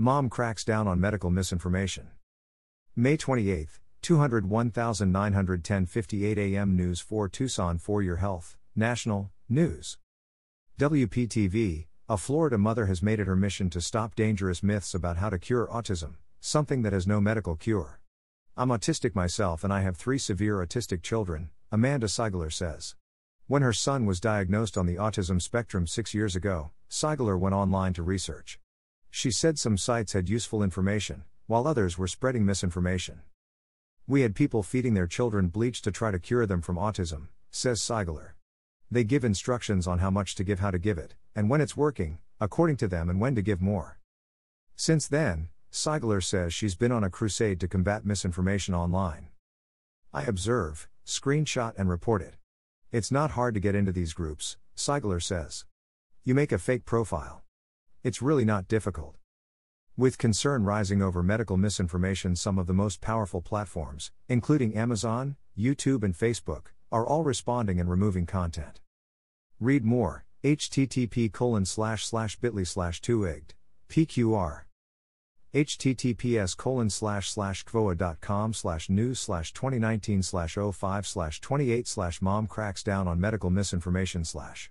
Mom cracks down on medical misinformation. May 28, 201,910 58 AM News 4 Tucson for Your Health, National, News. WPTV, a Florida mother has made it her mission to stop dangerous myths about how to cure autism, something that has no medical cure. I'm autistic myself and I have three severe autistic children, Amanda Seigler says. When her son was diagnosed on the autism spectrum six years ago, Seigler went online to research. She said some sites had useful information, while others were spreading misinformation. We had people feeding their children bleach to try to cure them from autism, says Seigler. They give instructions on how much to give, how to give it, and when it's working, according to them, and when to give more. Since then, Seigler says she's been on a crusade to combat misinformation online. I observe, screenshot, and report it. It's not hard to get into these groups, Seigler says. You make a fake profile. It's really not difficult. With concern rising over medical misinformation, some of the most powerful platforms, including Amazon, YouTube, and Facebook, are all responding and removing content. Read more, http colon slash slash bit.ly slash 2igd, pqr. https colon slash slash kvoa.com slash news slash 2019 slash 05 slash 28 slash mom cracks down on medical misinformation slash.